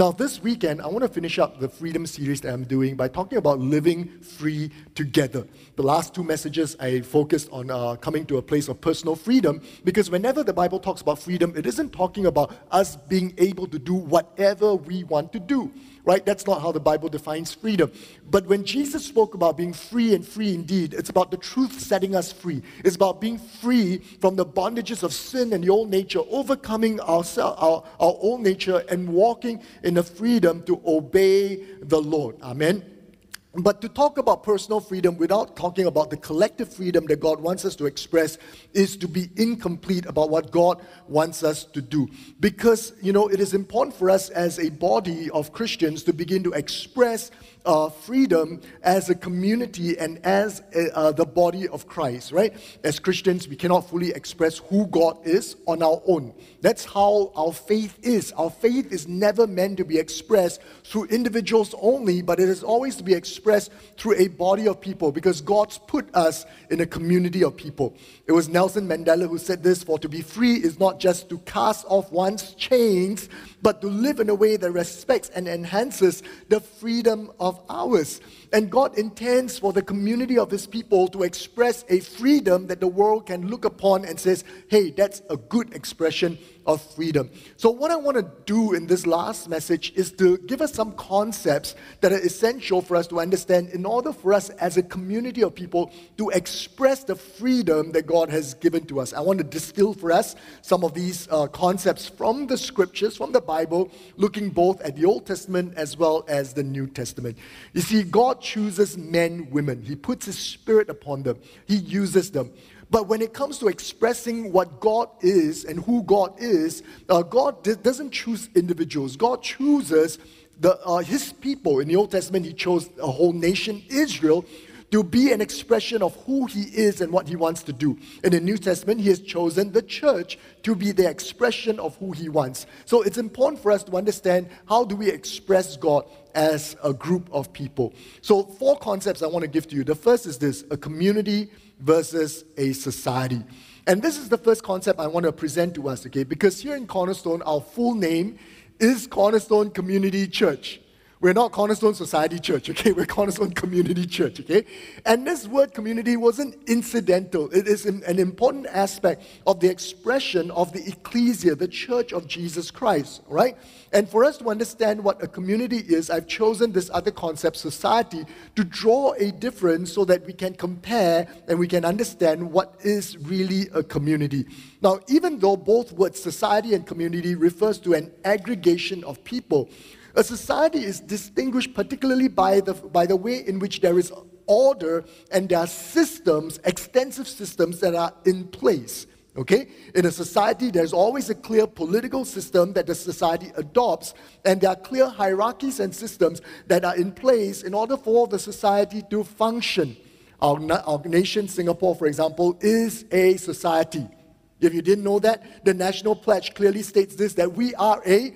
Now, this weekend, I want to finish up the freedom series that I'm doing by talking about living free together. The last two messages, I focused on uh, coming to a place of personal freedom because whenever the Bible talks about freedom, it isn't talking about us being able to do whatever we want to do right? That's not how the Bible defines freedom. But when Jesus spoke about being free and free indeed, it's about the truth setting us free. It's about being free from the bondages of sin and the old nature, overcoming our, our, our old nature and walking in the freedom to obey the Lord. Amen. But to talk about personal freedom without talking about the collective freedom that God wants us to express is to be incomplete about what God wants us to do. Because, you know, it is important for us as a body of Christians to begin to express uh, freedom as a community and as a, uh, the body of Christ, right? As Christians, we cannot fully express who God is on our own. That's how our faith is. Our faith is never meant to be expressed through individuals only, but it is always to be expressed through a body of people because God's put us in a community of people. It was Nelson Mandela who said this for to be free is not just to cast off one's chains, but to live in a way that respects and enhances the freedom of ours. And God intends for the community of His people to express a freedom that the world can look upon and says, hey, that's a good expression of freedom. So, what I want to do in this last message is to give us some concepts that are essential for us to understand in order for us as a community of people to express the freedom that God has given to us. I want to distill for us some of these uh, concepts from the scriptures, from the Bible, looking both at the Old Testament as well as the New Testament. You see, God chooses men, women, He puts His Spirit upon them, He uses them. But when it comes to expressing what God is and who God is, uh, God d- doesn't choose individuals. God chooses the, uh, his people. In the Old Testament, he chose a whole nation, Israel, to be an expression of who he is and what he wants to do. In the New Testament, he has chosen the church to be the expression of who he wants. So it's important for us to understand how do we express God as a group of people. So four concepts I want to give to you. The first is this, a community versus a society. And this is the first concept I want to present to us, okay? Because here in Cornerstone, our full name is Cornerstone Community Church. We're not Cornerstone Society Church, okay? We're Cornerstone Community Church, okay? And this word community wasn't incidental. It is an important aspect of the expression of the ecclesia, the church of Jesus Christ, right? And for us to understand what a community is, I've chosen this other concept, society, to draw a difference so that we can compare and we can understand what is really a community. Now, even though both words, society and community, refers to an aggregation of people, a society is distinguished particularly by the, by the way in which there is order and there are systems, extensive systems that are in place. Okay? In a society, there's always a clear political system that the society adopts, and there are clear hierarchies and systems that are in place in order for the society to function. Our, our nation, Singapore, for example, is a society. If you didn't know that, the national pledge clearly states this that we are a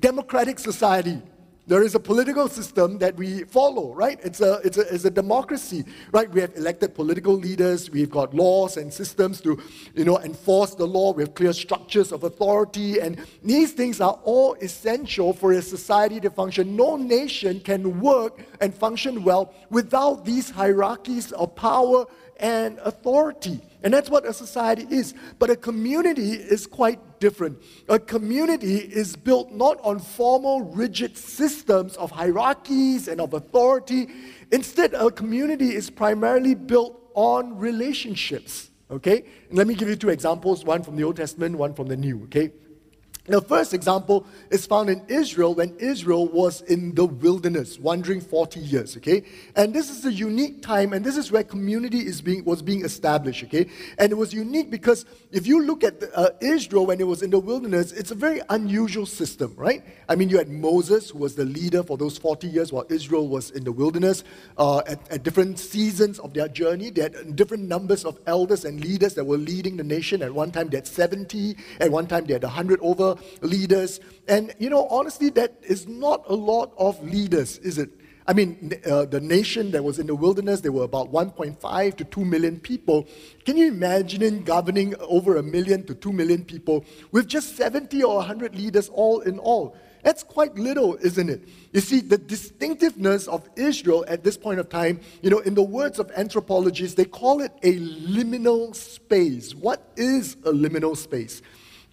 democratic society. There is a political system that we follow, right? It's a, it's, a, it's a democracy, right? We have elected political leaders. We've got laws and systems to, you know, enforce the law. We have clear structures of authority. And these things are all essential for a society to function. No nation can work and function well without these hierarchies of power and authority. And that's what a society is. But a community is quite different. A community is built not on formal, rigid systems of hierarchies and of authority. Instead, a community is primarily built on relationships. Okay? And let me give you two examples one from the Old Testament, one from the New. Okay? The first example is found in Israel when Israel was in the wilderness, wandering 40 years, okay? And this is a unique time, and this is where community is being, was being established, okay? And it was unique because if you look at the, uh, Israel when it was in the wilderness, it's a very unusual system, right? I mean, you had Moses, who was the leader for those 40 years while Israel was in the wilderness. Uh, at, at different seasons of their journey, they had different numbers of elders and leaders that were leading the nation. At one time, they had 70, at one time, they had 100 over leaders. And, you know, honestly, that is not a lot of leaders, is it? I mean, uh, the nation that was in the wilderness, there were about 1.5 to 2 million people. Can you imagine governing over a million to 2 million people with just 70 or 100 leaders all in all? That's quite little, isn't it? You see, the distinctiveness of Israel at this point of time, you know, in the words of anthropologists, they call it a liminal space. What is a liminal space?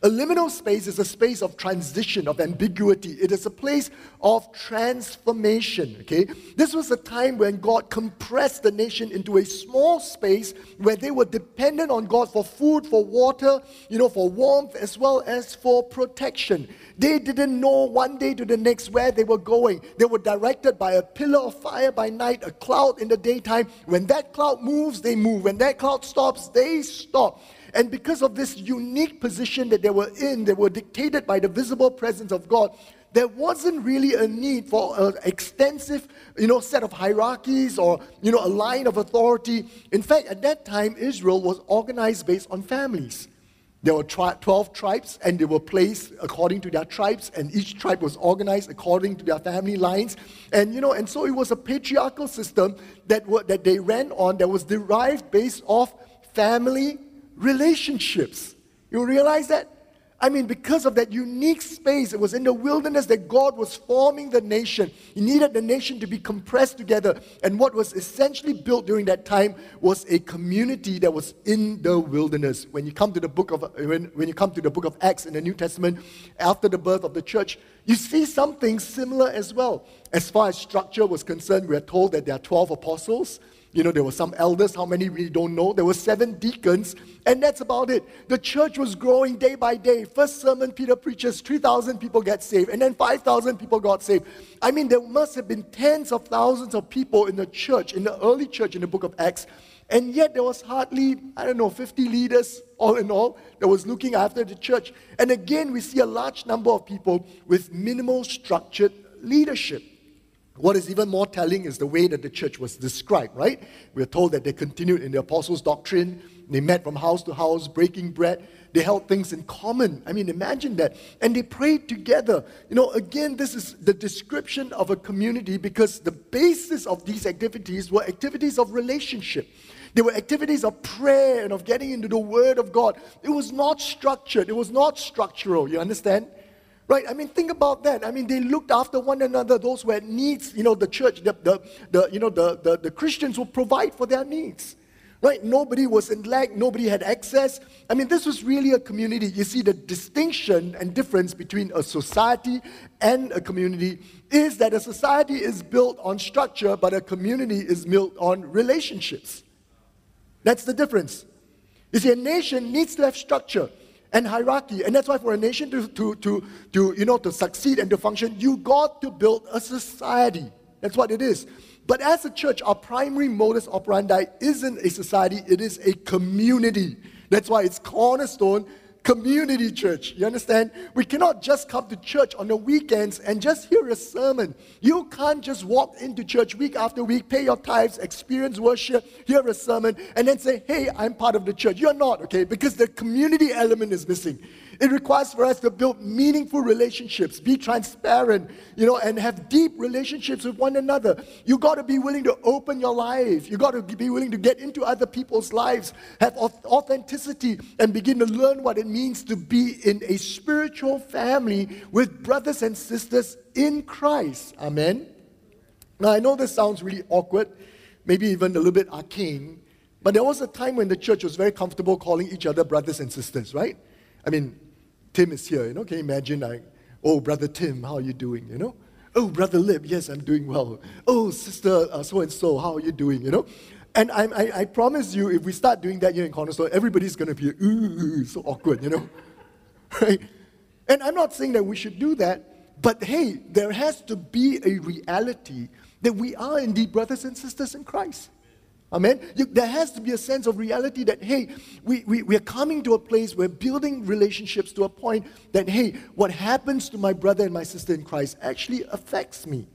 A liminal space is a space of transition, of ambiguity. It is a place of transformation. Okay? This was a time when God compressed the nation into a small space where they were dependent on God for food, for water, you know, for warmth, as well as for protection. They didn't know one day to the next where they were going. They were directed by a pillar of fire by night, a cloud in the daytime. When that cloud moves, they move. When that cloud stops, they stop. And because of this unique position that they were in, they were dictated by the visible presence of God. There wasn't really a need for an extensive, you know, set of hierarchies or, you know, a line of authority. In fact, at that time, Israel was organized based on families. There were 12 tribes, and they were placed according to their tribes, and each tribe was organized according to their family lines. And, you know, and so it was a patriarchal system that, were, that they ran on that was derived based off family relationships. You realize that? I mean, because of that unique space, it was in the wilderness that God was forming the nation. He needed the nation to be compressed together. And what was essentially built during that time was a community that was in the wilderness. When you come to the book of when, when you come to the book of Acts in the New Testament, after the birth of the church, you see something similar as well. As far as structure was concerned, we are told that there are 12 apostles. You know, there were some elders, how many we don't know. There were seven deacons, and that's about it. The church was growing day by day. First sermon Peter preaches, 3,000 people get saved, and then 5,000 people got saved. I mean, there must have been tens of thousands of people in the church, in the early church in the book of Acts, and yet there was hardly, I don't know, 50 leaders all in all that was looking after the church. And again, we see a large number of people with minimal structured leadership. What is even more telling is the way that the church was described, right? We're told that they continued in the apostles' doctrine, they met from house to house, breaking bread, they held things in common. I mean, imagine that. And they prayed together. You know, again, this is the description of a community because the basis of these activities were activities of relationship. They were activities of prayer and of getting into the Word of God. It was not structured, it was not structural. You understand? Right? I mean, think about that. I mean, they looked after one another. Those who had needs, you know, the church, the, the, the you know, the, the, the Christians would provide for their needs. Right? Nobody was in lack. Nobody had access. I mean, this was really a community. You see, the distinction and difference between a society and a community is that a society is built on structure, but a community is built on relationships. That's the difference. You see, a nation needs to have structure and hierarchy. And that's why for a nation to, to, to, to, you know, to succeed and to function, you got to build a society. That's what it is. But as a church, our primary modus operandi isn't a society, it is a community. That's why it's cornerstone community church. You understand? We cannot just come to church on the weekends and just hear a sermon. You can't just walk into church week after week, pay your tithes, experience worship, hear a sermon, and then say, hey, I'm part of the church. You're not, okay? Because the community element is missing. It requires for us to build meaningful relationships, be transparent, you know, and have deep relationships with one another. You got to be willing to open your life. You got to be willing to get into other people's lives, have authenticity, and begin to learn what it means to be in a spiritual family with brothers and sisters in Christ. Amen. Now, I know this sounds really awkward, maybe even a little bit arcane, but there was a time when the church was very comfortable calling each other brothers and sisters, right? I mean, Tim is here, you know. Can you imagine, like, oh, brother Tim, how are you doing, you know? Oh, brother Lip, yes, I'm doing well. Oh, sister so and so, how are you doing, you know? And I, I, I, promise you, if we start doing that here in Cornerstone, everybody's going to be, ooh, so awkward, you know? right? And I'm not saying that we should do that, but hey, there has to be a reality that we are indeed brothers and sisters in Christ. Amen. You, there has to be a sense of reality that, hey, we, we, we are coming to a place, we're building relationships to a point that, hey, what happens to my brother and my sister in Christ actually affects me.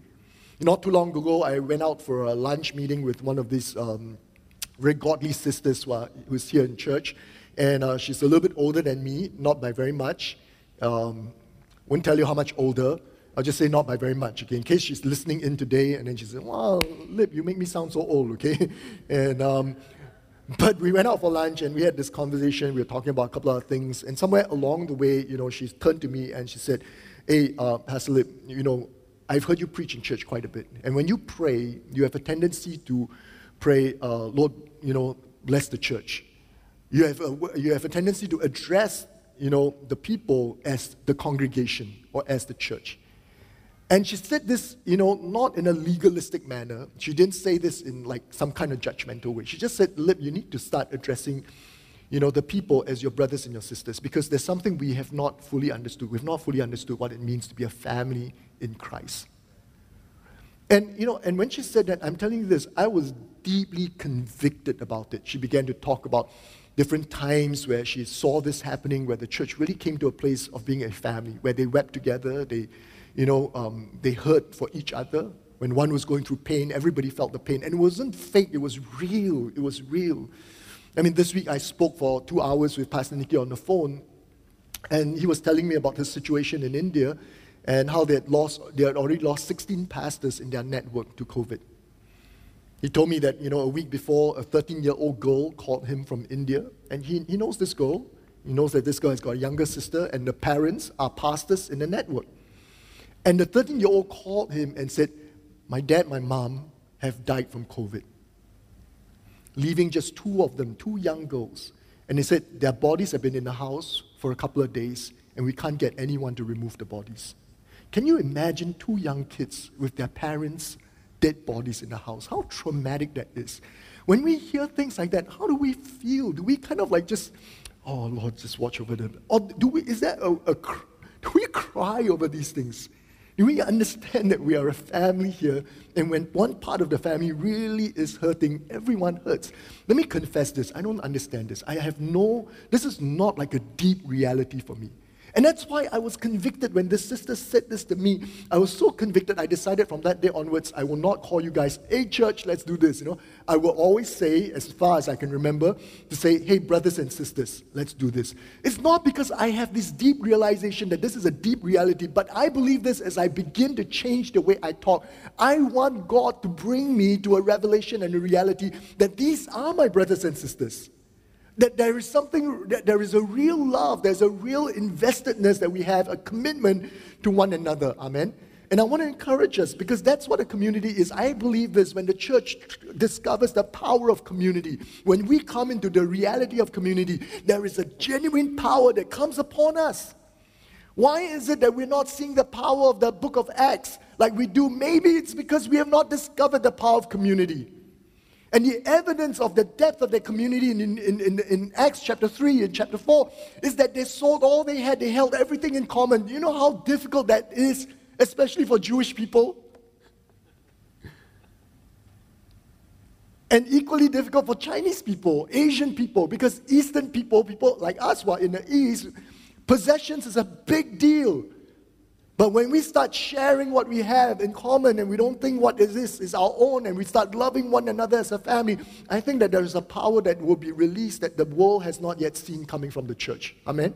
Not too long ago, I went out for a lunch meeting with one of these um, very godly sisters who are, who's here in church. And uh, she's a little bit older than me, not by very much. Um, won't tell you how much older. I'll just say not by very much, okay? In case she's listening in today and then she said, Wow, Lip, you make me sound so old, okay? And, um, but we went out for lunch and we had this conversation. We were talking about a couple of things. And somewhere along the way, you know, she turned to me and she said, Hey, uh, Pastor Lip, you know, I've heard you preach in church quite a bit. And when you pray, you have a tendency to pray, uh, Lord, you know, bless the church. You have, a, you have a tendency to address, you know, the people as the congregation or as the church. And she said this, you know, not in a legalistic manner. She didn't say this in like some kind of judgmental way. She just said, Lip, you need to start addressing, you know, the people as your brothers and your sisters because there's something we have not fully understood. We've not fully understood what it means to be a family in Christ. And, you know, and when she said that, I'm telling you this, I was deeply convicted about it. She began to talk about different times where she saw this happening, where the church really came to a place of being a family, where they wept together, they you know, um, they hurt for each other. When one was going through pain, everybody felt the pain. And it wasn't fake, it was real. It was real. I mean, this week I spoke for two hours with Pastor Nikki on the phone, and he was telling me about his situation in India and how they had lost, they had already lost 16 pastors in their network to COVID. He told me that, you know, a week before, a 13 year old girl called him from India, and he, he knows this girl. He knows that this girl has got a younger sister, and the parents are pastors in the network. And the 13 year old called him and said, My dad, my mom have died from COVID, leaving just two of them, two young girls. And he said, Their bodies have been in the house for a couple of days, and we can't get anyone to remove the bodies. Can you imagine two young kids with their parents' dead bodies in the house? How traumatic that is. When we hear things like that, how do we feel? Do we kind of like just, oh Lord, just watch over them? Or do we, is that a, a do we cry over these things? Do we understand that we are a family here? And when one part of the family really is hurting, everyone hurts. Let me confess this. I don't understand this. I have no, this is not like a deep reality for me. And that's why I was convicted when this sister said this to me. I was so convicted, I decided from that day onwards, I will not call you guys, hey, church, let's do this. You know, I will always say, as far as I can remember, to say, hey, brothers and sisters, let's do this. It's not because I have this deep realization that this is a deep reality, but I believe this as I begin to change the way I talk. I want God to bring me to a revelation and a reality that these are my brothers and sisters. That there is something, that there is a real love, there's a real investedness that we have, a commitment to one another. Amen. And I want to encourage us because that's what a community is. I believe this when the church discovers the power of community, when we come into the reality of community, there is a genuine power that comes upon us. Why is it that we're not seeing the power of the book of Acts like we do? Maybe it's because we have not discovered the power of community. And the evidence of the depth of their community in, in, in, in, Acts chapter 3 and chapter 4 is that they sold all they had, they held everything in common. You know how difficult that is, especially for Jewish people? And equally difficult for Chinese people, Asian people, because Eastern people, people like us who are in the East, possessions is a big deal. But when we start sharing what we have in common and we don't think what is this is our own and we start loving one another as a family, I think that there is a power that will be released that the world has not yet seen coming from the church. Amen?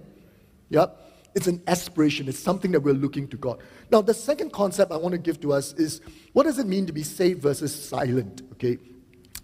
Yep. It's an aspiration. It's something that we're looking to God. Now, the second concept I want to give to us is what does it mean to be safe versus silent? Okay.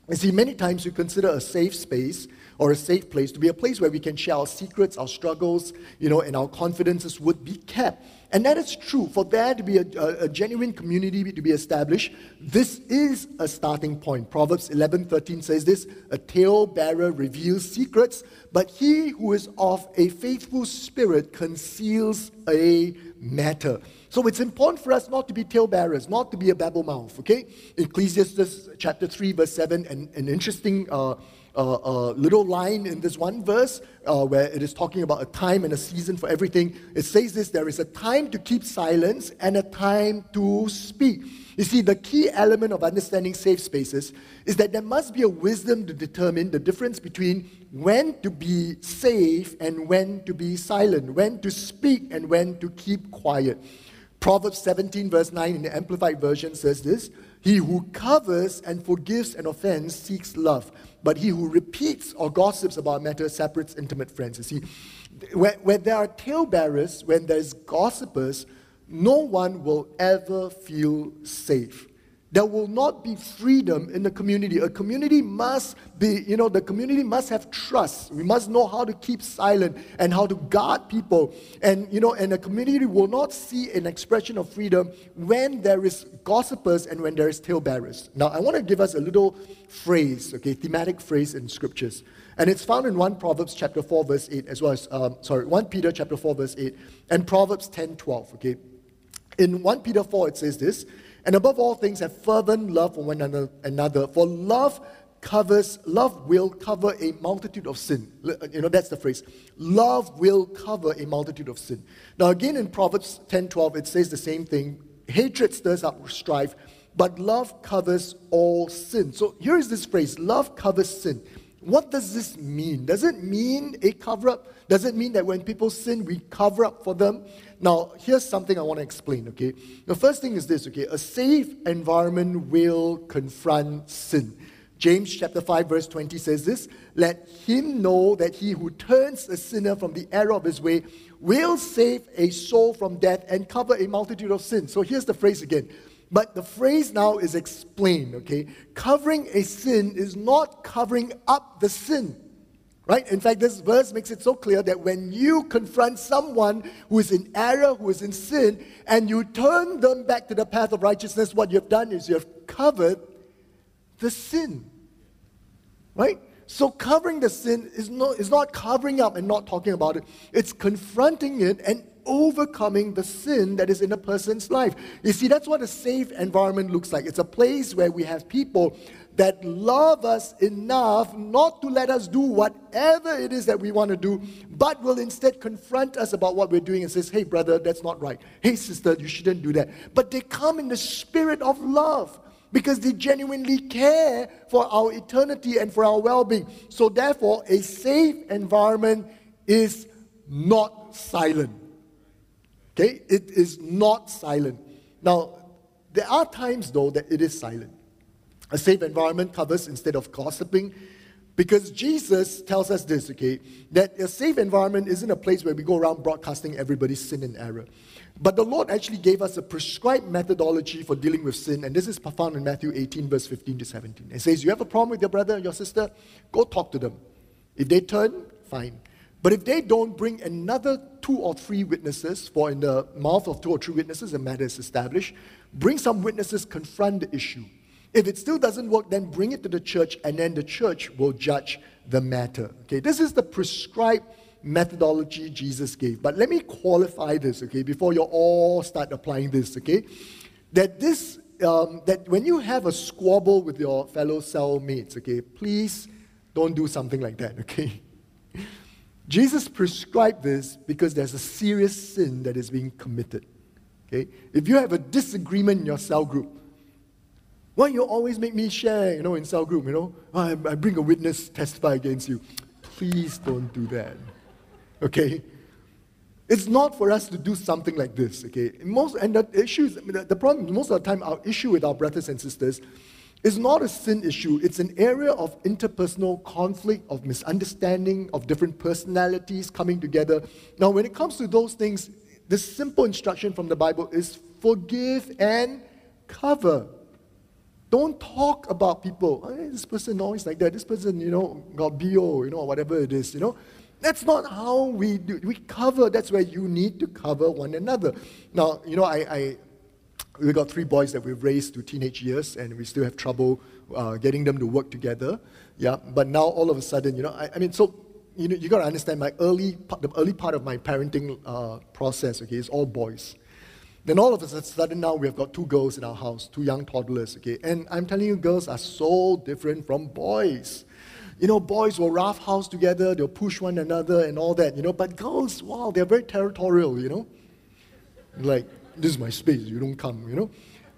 You see, many times we consider a safe space or a safe place to be a place where we can share our secrets, our struggles, you know, and our confidences would be kept. And that is true. For there to be a, a, a, genuine community to be established, this is a starting point. Proverbs 11:13 says this: "A tale bearer reveals secrets, but he who is of a faithful spirit conceals a matter." So it's important for us not to be tale bearers, not to be a babble mouth. Okay, Ecclesiastes chapter 3 verse 7, and an interesting. Uh, uh, uh, little line in this one verse uh, where it is talking about a time and a season for everything. It says this there is a time to keep silence and a time to speak. You see, the key element of understanding safe spaces is that there must be a wisdom to determine the difference between when to be safe and when to be silent, when to speak and when to keep quiet. Proverbs 17, verse 9 in the Amplified Version says this He who covers and forgives an offense seeks love, but he who repeats or gossips about matters separates intimate friends. You see, when, when there are talebearers, when there's gossipers, no one will ever feel safe. There will not be freedom in the community. A community must be, you know, the community must have trust. We must know how to keep silent and how to guard people. And, you know, and a community will not see an expression of freedom when there is gossipers and when there is talebearers. Now, I want to give us a little phrase, okay, thematic phrase in scriptures. And it's found in 1 Proverbs chapter 4, verse 8, as well as, um, sorry, 1 Peter chapter 4, verse 8, and Proverbs 10, 12, okay. In 1 Peter 4, it says this, and above all things, have fervent love for one another. For love covers, love will cover a multitude of sin. You know, that's the phrase. Love will cover a multitude of sin. Now, again in Proverbs 10 12, it says the same thing. Hatred stirs up strife, but love covers all sin. So here is this phrase love covers sin. What does this mean? Does it mean a cover up? Does it mean that when people sin, we cover up for them? Now, here's something I want to explain, okay? The first thing is this, okay? A safe environment will confront sin. James chapter 5, verse 20 says this Let him know that he who turns a sinner from the error of his way will save a soul from death and cover a multitude of sins. So here's the phrase again. But the phrase now is explained, okay? Covering a sin is not covering up the sin. Right? In fact, this verse makes it so clear that when you confront someone who is in error, who is in sin, and you turn them back to the path of righteousness, what you've done is you've covered the sin. Right? So covering the sin is not, is not covering up and not talking about it. It's confronting it and overcoming the sin that is in a person's life. You see, that's what a safe environment looks like. It's a place where we have people that love us enough not to let us do whatever it is that we want to do, but will instead confront us about what we're doing and says, hey, brother, that's not right. Hey, sister, you shouldn't do that. But they come in the spirit of love because they genuinely care for our eternity and for our well being. So, therefore, a safe environment is not silent. Okay? It is not silent. Now, there are times, though, that it is silent. A safe environment covers instead of gossiping. Because Jesus tells us this, okay, that a safe environment isn't a place where we go around broadcasting everybody's sin and error. But the Lord actually gave us a prescribed methodology for dealing with sin, and this is found in Matthew 18, verse 15 to 17. It says, You have a problem with your brother or your sister? Go talk to them. If they turn, fine. But if they don't, bring another two or three witnesses, for in the mouth of two or three witnesses, a matter is established. Bring some witnesses, confront the issue. If it still doesn't work, then bring it to the church, and then the church will judge the matter. Okay, this is the prescribed methodology Jesus gave. But let me qualify this, okay, before you all start applying this, okay? That this, um, that when you have a squabble with your fellow cellmates, okay, please don't do something like that, okay? Jesus prescribed this because there's a serious sin that is being committed. Okay? If you have a disagreement in your cell group, why you always make me share, you know, in cell group, you know? I, I bring a witness testify against you. Please don't do that. Okay? It's not for us to do something like this, okay? Most, and the issues, the, the problem, most of the time, our issue with our brothers and sisters is not a sin issue. It's an area of interpersonal conflict, of misunderstanding, of different personalities coming together. Now, when it comes to those things, the simple instruction from the Bible is forgive and cover. Don't talk about people. Hey, this person always like that. This person, you know, got BO, you know, whatever it is, you know. That's not how we do. We cover. That's where you need to cover one another. Now, you know, I, I we got three boys that we've raised to teenage years, and we still have trouble uh, getting them to work together. Yeah, but now all of a sudden, you know, I, I mean, so you know, you got to understand my early, the early part of my parenting uh, process. Okay, is all boys. Then all of a sudden now we have got two girls in our house, two young toddlers, okay? And I'm telling you, girls are so different from boys. You know, boys will roughhouse together, they'll push one another and all that, you know, but girls, wow, they're very territorial, you know? Like, this is my space, you don't come, you know?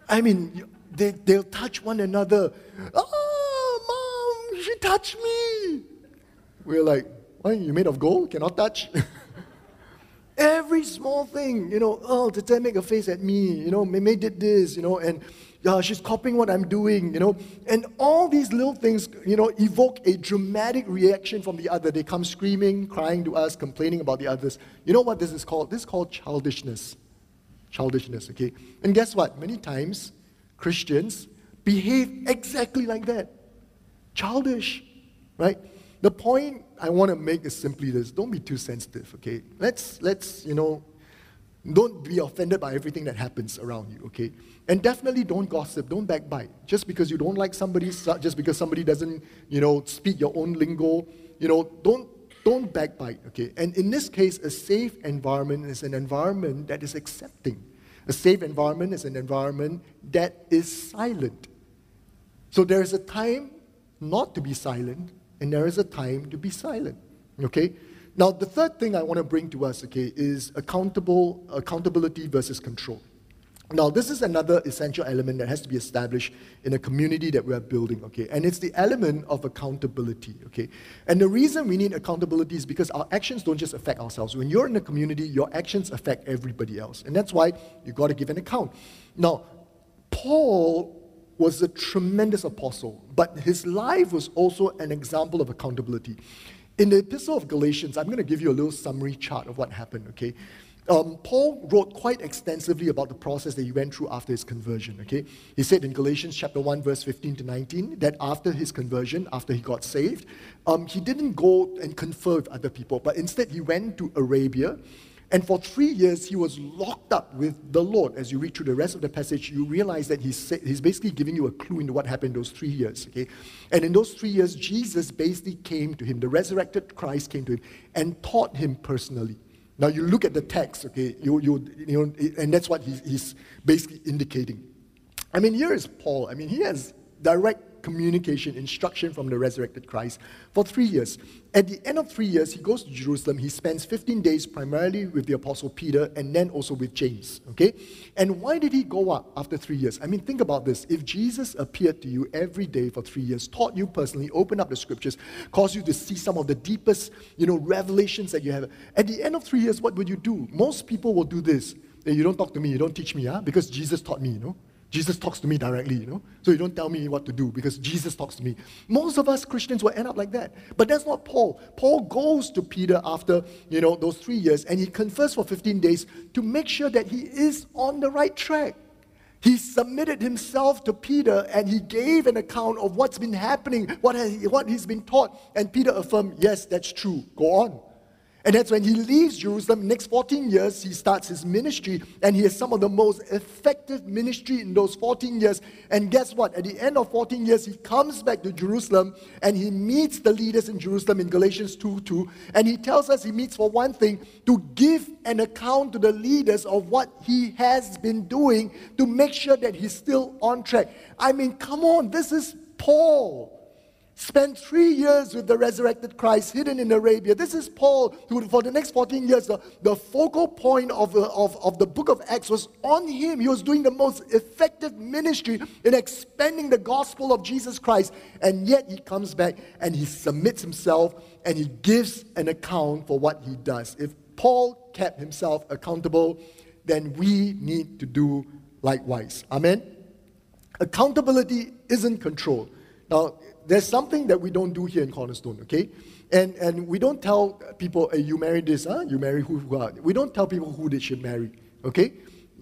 I mean, they, they'll touch one another. Oh, mom, she touched me. We're like, why, you made of gold? Cannot touch? Every small thing, you know, oh, did they make a face at me? You know, May did this, you know, and uh, she's copying what I'm doing, you know. And all these little things, you know, evoke a dramatic reaction from the other. They come screaming, crying to us, complaining about the others. You know what this is called? This is called childishness. Childishness, okay? And guess what? Many times, Christians behave exactly like that. Childish, right? The point I want to make is simply this don't be too sensitive, okay? Let's, let's, you know, don't be offended by everything that happens around you, okay? And definitely don't gossip, don't backbite. Just because you don't like somebody, just because somebody doesn't, you know, speak your own lingo, you know, don't don't backbite, okay? And in this case, a safe environment is an environment that is accepting. A safe environment is an environment that is silent. So there is a time not to be silent, and there is a time to be silent, okay? Now, the third thing I want to bring to us, okay, is accountable, accountability versus control. Now, this is another essential element that has to be established in a community that we are building, okay? And it's the element of accountability, okay? And the reason we need accountability is because our actions don't just affect ourselves. When you're in a community, your actions affect everybody else. And that's why you've got to give an account. Now, Paul was a tremendous apostle, but his life was also an example of accountability. In the Epistle of Galatians, I'm going to give you a little summary chart of what happened, okay? Um, Paul wrote quite extensively about the process that he went through after his conversion. Okay, he said in Galatians chapter one, verse fifteen to nineteen, that after his conversion, after he got saved, um, he didn't go and confer with other people, but instead he went to Arabia, and for three years he was locked up with the Lord. As you read through the rest of the passage, you realize that he's he's basically giving you a clue into what happened those three years. Okay, and in those three years, Jesus basically came to him. The resurrected Christ came to him and taught him personally. Now you look at the text, okay, you, you, you know, and that's what he's, he's basically indicating. I mean, here is Paul. I mean, he has direct communication, instruction from the resurrected Christ for three years. At the end of three years, he goes to Jerusalem. He spends 15 days primarily with the Apostle Peter and then also with James. Okay? And why did he go up after three years? I mean, think about this. If Jesus appeared to you every day for three years, taught you personally, opened up the scriptures, caused you to see some of the deepest, you know, revelations that you have, at the end of three years, what would you do? Most people will do this. You don't talk to me, you don't teach me, huh? because Jesus taught me, you know. Jesus talks to me directly, you know? So you don't tell me what to do because Jesus talks to me. Most of us Christians will end up like that. But that's not Paul. Paul goes to Peter after, you know, those three years and he confers for 15 days to make sure that he is on the right track. He submitted himself to Peter and he gave an account of what's been happening, what, has, what he's been taught. And Peter affirmed, yes, that's true. Go on. And that's when he leaves Jerusalem. Next 14 years, he starts his ministry, and he has some of the most effective ministry in those 14 years. And guess what? At the end of 14 years, he comes back to Jerusalem and he meets the leaders in Jerusalem in Galatians 2 2. And he tells us he meets for one thing to give an account to the leaders of what he has been doing to make sure that he's still on track. I mean, come on, this is Paul spent three years with the resurrected Christ hidden in Arabia. This is Paul, who for the next 14 years, the, the focal point of the, of, of the book of Acts was on him. He was doing the most effective ministry in expanding the gospel of Jesus Christ. And yet he comes back and he submits himself and he gives an account for what he does. If Paul kept himself accountable, then we need to do likewise. Amen? Accountability isn't control. Now, there's something that we don't do here in Cornerstone, okay? And, and we don't tell people, hey, you marry this, huh? You marry who, who are. We don't tell people who they should marry, okay?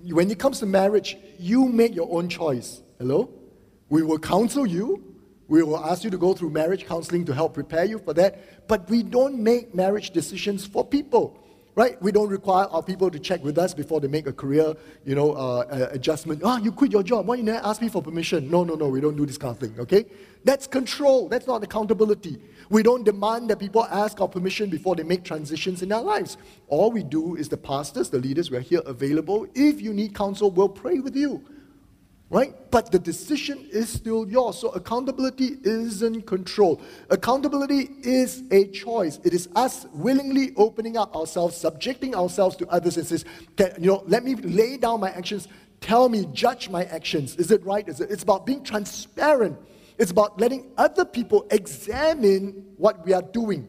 When it comes to marriage, you make your own choice. Hello? We will counsel you. We will ask you to go through marriage counseling to help prepare you for that. But we don't make marriage decisions for people right? We don't require our people to check with us before they make a career, you know, uh, adjustment. Ah, oh, you quit your job. Why you never ask me for permission? No, no, no. We don't do this kind of thing. Okay, that's control. That's not accountability. We don't demand that people ask our permission before they make transitions in their lives. All we do is the pastors, the leaders, we're here available. If you need counsel, we'll pray with you right? But the decision is still yours. So accountability isn't control. Accountability is a choice. It is us willingly opening up ourselves, subjecting ourselves to others and says, you know, let me lay down my actions. Tell me, judge my actions. Is it right? Is it? It's about being transparent. It's about letting other people examine what we are doing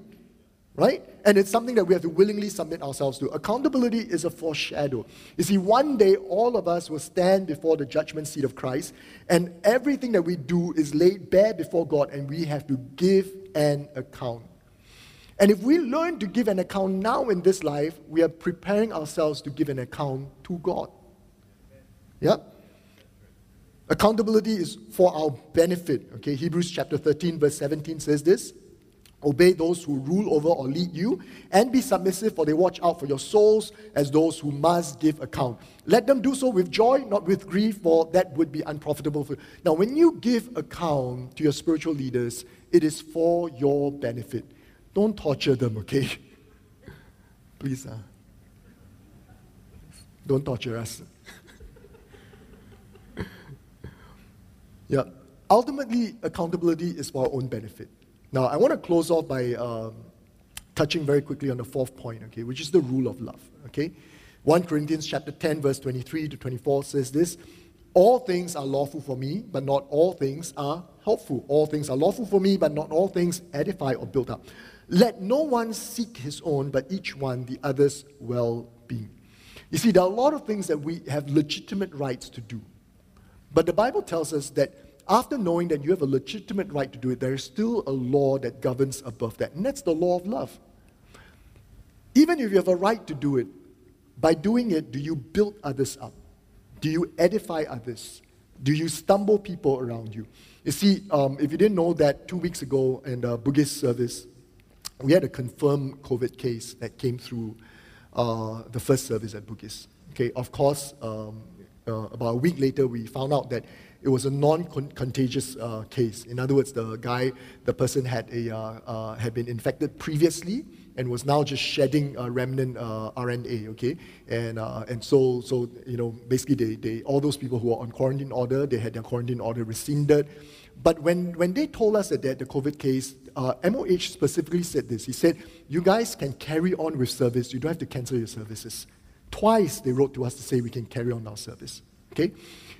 right? And it's something that we have to willingly submit ourselves to. Accountability is a foreshadow. You see, one day all of us will stand before the judgment seat of Christ, and everything that we do is laid bare before God, and we have to give an account. And if we learn to give an account now in this life, we are preparing ourselves to give an account to God. Yeah? Accountability is for our benefit. Okay, Hebrews chapter 13, verse 17 says this. Obey those who rule over or lead you, and be submissive, for they watch out for your souls as those who must give account. Let them do so with joy, not with grief, for that would be unprofitable for you. Now, when you give account to your spiritual leaders, it is for your benefit. Don't torture them, okay? Please, uh, don't torture us. yeah. Ultimately, accountability is for our own benefit. Now, I want to close off by um, touching very quickly on the fourth point, okay, which is the rule of love, okay? 1 Corinthians chapter 10, verse 23 to 24 says this All things are lawful for me, but not all things are helpful. All things are lawful for me, but not all things edify or build up. Let no one seek his own, but each one the other's well being. You see, there are a lot of things that we have legitimate rights to do. But the Bible tells us that after knowing that you have a legitimate right to do it, there is still a law that governs above that, and that's the law of love. Even if you have a right to do it, by doing it, do you build others up? Do you edify others? Do you stumble people around you? You see, um, if you didn't know that, two weeks ago in the Bugis service, we had a confirmed COVID case that came through uh, the first service at Bugis. Okay, of course, um, uh, about a week later, we found out that it was a non-contagious uh, case. In other words, the guy, the person had, a, uh, uh, had been infected previously and was now just shedding remnant uh, RNA, okay? And, uh, and so, so, you know, basically they, they, all those people who were on quarantine order, they had their quarantine order rescinded. But when, when they told us that they had the COVID case, uh, MOH specifically said this. He said, you guys can carry on with service. You don't have to cancel your services. Twice they wrote to us to say we can carry on our service. Okay?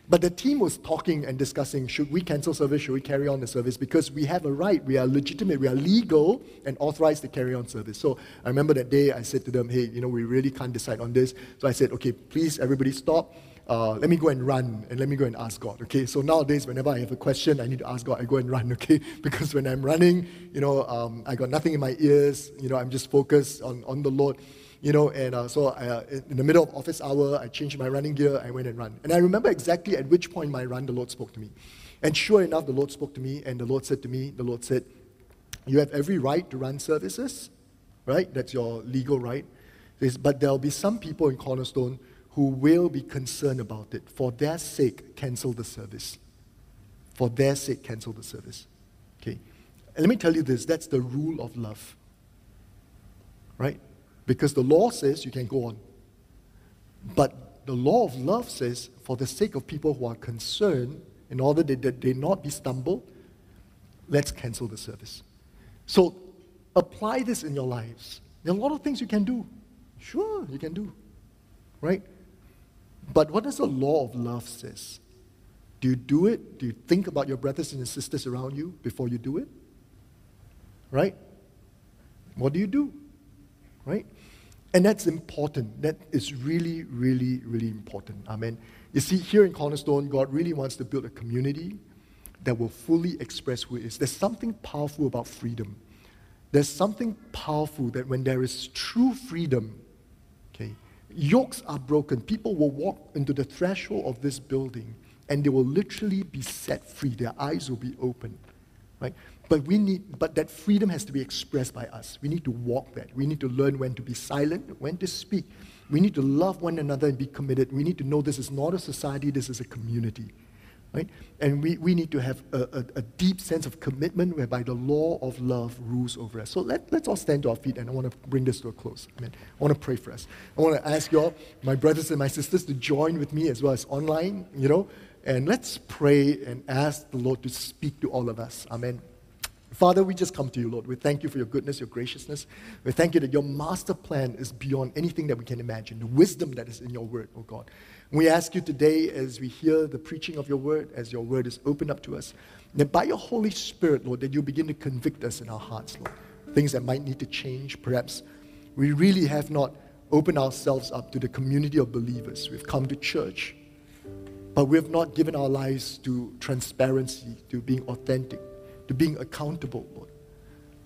But the team was talking and discussing should we cancel service, should we carry on the service? Because we have a right, we are legitimate, we are legal and authorized to carry on service. So I remember that day I said to them, hey, you know, we really can't decide on this. So I said, okay, please, everybody stop. Uh, let me go and run and let me go and ask God. Okay, so nowadays, whenever I have a question, I need to ask God, I go and run. Okay, because when I'm running, you know, um, I got nothing in my ears. You know, I'm just focused on, on the Lord you know, and uh, so I, uh, in the middle of office hour, I changed my running gear, I went and ran. And I remember exactly at which point my run, the Lord spoke to me. And sure enough, the Lord spoke to me, and the Lord said to me, the Lord said, you have every right to run services, right? That's your legal right. But there'll be some people in Cornerstone who will be concerned about it. For their sake, cancel the service. For their sake, cancel the service. Okay. And let me tell you this that's the rule of love. Right? Because the law says you can go on. But the law of love says, for the sake of people who are concerned, in order that they not be stumbled, let's cancel the service. So apply this in your lives. There are a lot of things you can do. Sure, you can do. Right? But what does the law of love says? Do you do it? Do you think about your brothers and sisters around you before you do it? Right? What do you do? right? And that's important. That is really, really, really important. Amen. You see, here in Cornerstone, God really wants to build a community that will fully express who He is. There's something powerful about freedom. There's something powerful that when there is true freedom, okay, yokes are broken. People will walk into the threshold of this building and they will literally be set free. Their eyes will be open. Right? But we need, but that freedom has to be expressed by us. We need to walk that. We need to learn when to be silent, when to speak. We need to love one another and be committed. We need to know this is not a society, this is a community. Right? And we, we need to have a, a, a deep sense of commitment whereby the law of love rules over us. So let, let's all stand to our feet and I want to bring this to a close. Amen. I want to pray for us. I want to ask you all, my brothers and my sisters, to join with me as well as online, you know, and let's pray and ask the Lord to speak to all of us. Amen. Father, we just come to you, Lord. We thank you for your goodness, your graciousness. We thank you that your master plan is beyond anything that we can imagine, the wisdom that is in your word, oh God. we ask you today, as we hear the preaching of your word, as your word is opened up to us, that by your Holy Spirit, Lord, that you begin to convict us in our hearts, Lord. Things that might need to change. Perhaps we really have not opened ourselves up to the community of believers. We've come to church, but we have not given our lives to transparency, to being authentic to being accountable, Lord.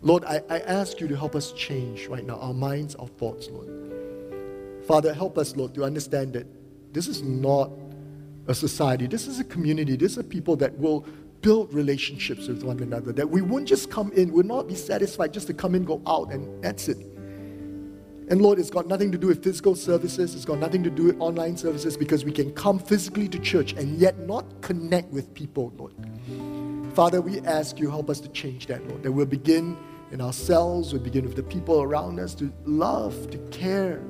Lord, I, I ask you to help us change right now our minds, our thoughts, Lord. Father, help us, Lord, to understand that this is not a society, this is a community, this are people that will build relationships with one another, that we won't just come in, we'll not be satisfied just to come in, go out, and that's it. And Lord, it's got nothing to do with physical services, it's got nothing to do with online services because we can come physically to church and yet not connect with people, Lord. Father, we ask you, help us to change that, Lord, that we'll begin in ourselves, we'll begin with the people around us to love, to care,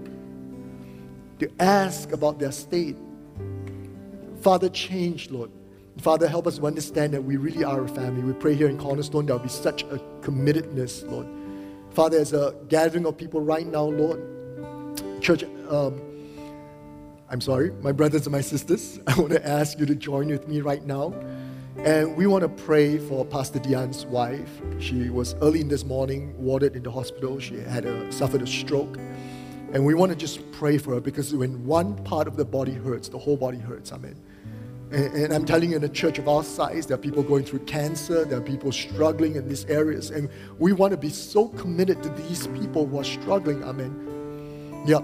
to ask about their state. Father, change, Lord. Father, help us to understand that we really are a family. We pray here in Cornerstone there will be such a committedness, Lord. Father, as a gathering of people right now, Lord, church, um, I'm sorry, my brothers and my sisters, I want to ask you to join with me right now. And we want to pray for Pastor Dian's wife. She was early in this morning, warded in the hospital. She had a, suffered a stroke. And we want to just pray for her because when one part of the body hurts, the whole body hurts. Amen. And, and I'm telling you, in a church of our size, there are people going through cancer, there are people struggling in these areas. And we want to be so committed to these people who are struggling. Amen. Yeah.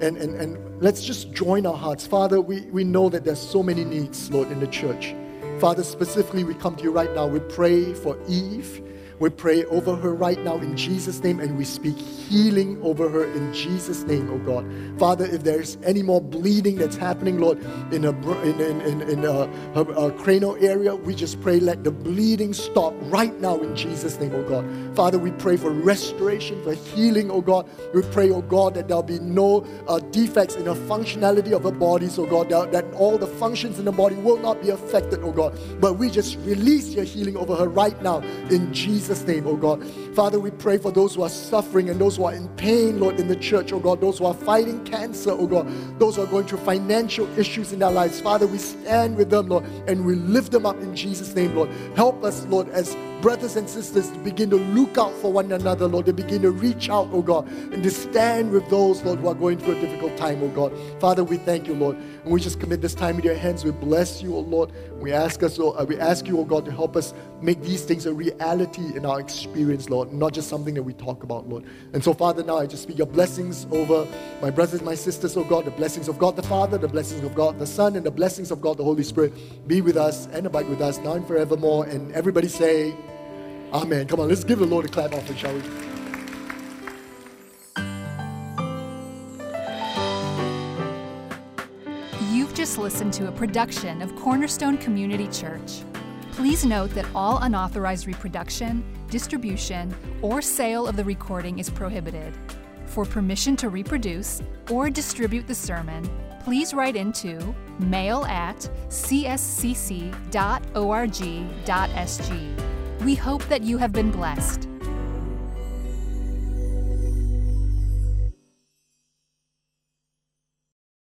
And, and, and let's just join our hearts. Father, we, we know that there's so many needs, Lord, in the church. Father, specifically, we come to you right now. We pray for Eve. We pray over her right now in Jesus' name and we speak healing over her in Jesus' name, oh God. Father, if there's any more bleeding that's happening, Lord, in, a, in, in, in, in a, her, her cranial area, we just pray let the bleeding stop right now in Jesus' name, oh God. Father, we pray for restoration, for healing, oh God. We pray, oh God, that there'll be no uh, defects in the functionality of her bodies, oh God, that, that all the functions in the body will not be affected, oh God. But we just release your healing over her right now in Jesus' Jesus' name, oh God. Father, we pray for those who are suffering and those who are in pain, Lord, in the church, oh God. Those who are fighting cancer, oh God. Those who are going through financial issues in their lives. Father, we stand with them, Lord, and we lift them up in Jesus' name, Lord. Help us, Lord, as brothers and sisters to begin to look out for one another, Lord, to begin to reach out, oh God, and to stand with those, Lord, who are going through a difficult time, oh God. Father, we thank you, Lord. And we just commit this time in your hands. We bless you, oh Lord. We ask us, oh, we ask you, oh God, to help us make these things a reality in our experience, Lord, not just something that we talk about, Lord. And so, Father, now I just speak your blessings over my brothers my sisters, oh God, the blessings of God the Father, the blessings of God the Son, and the blessings of God the Holy Spirit be with us and abide with us now and forevermore. And everybody say, Amen. Come on, let's give the Lord a clap offering, shall we? You've just listened to a production of Cornerstone Community Church. Please note that all unauthorized reproduction, distribution, or sale of the recording is prohibited. For permission to reproduce or distribute the sermon, please write into mail at cscc.org.sg. We hope that you have been blessed.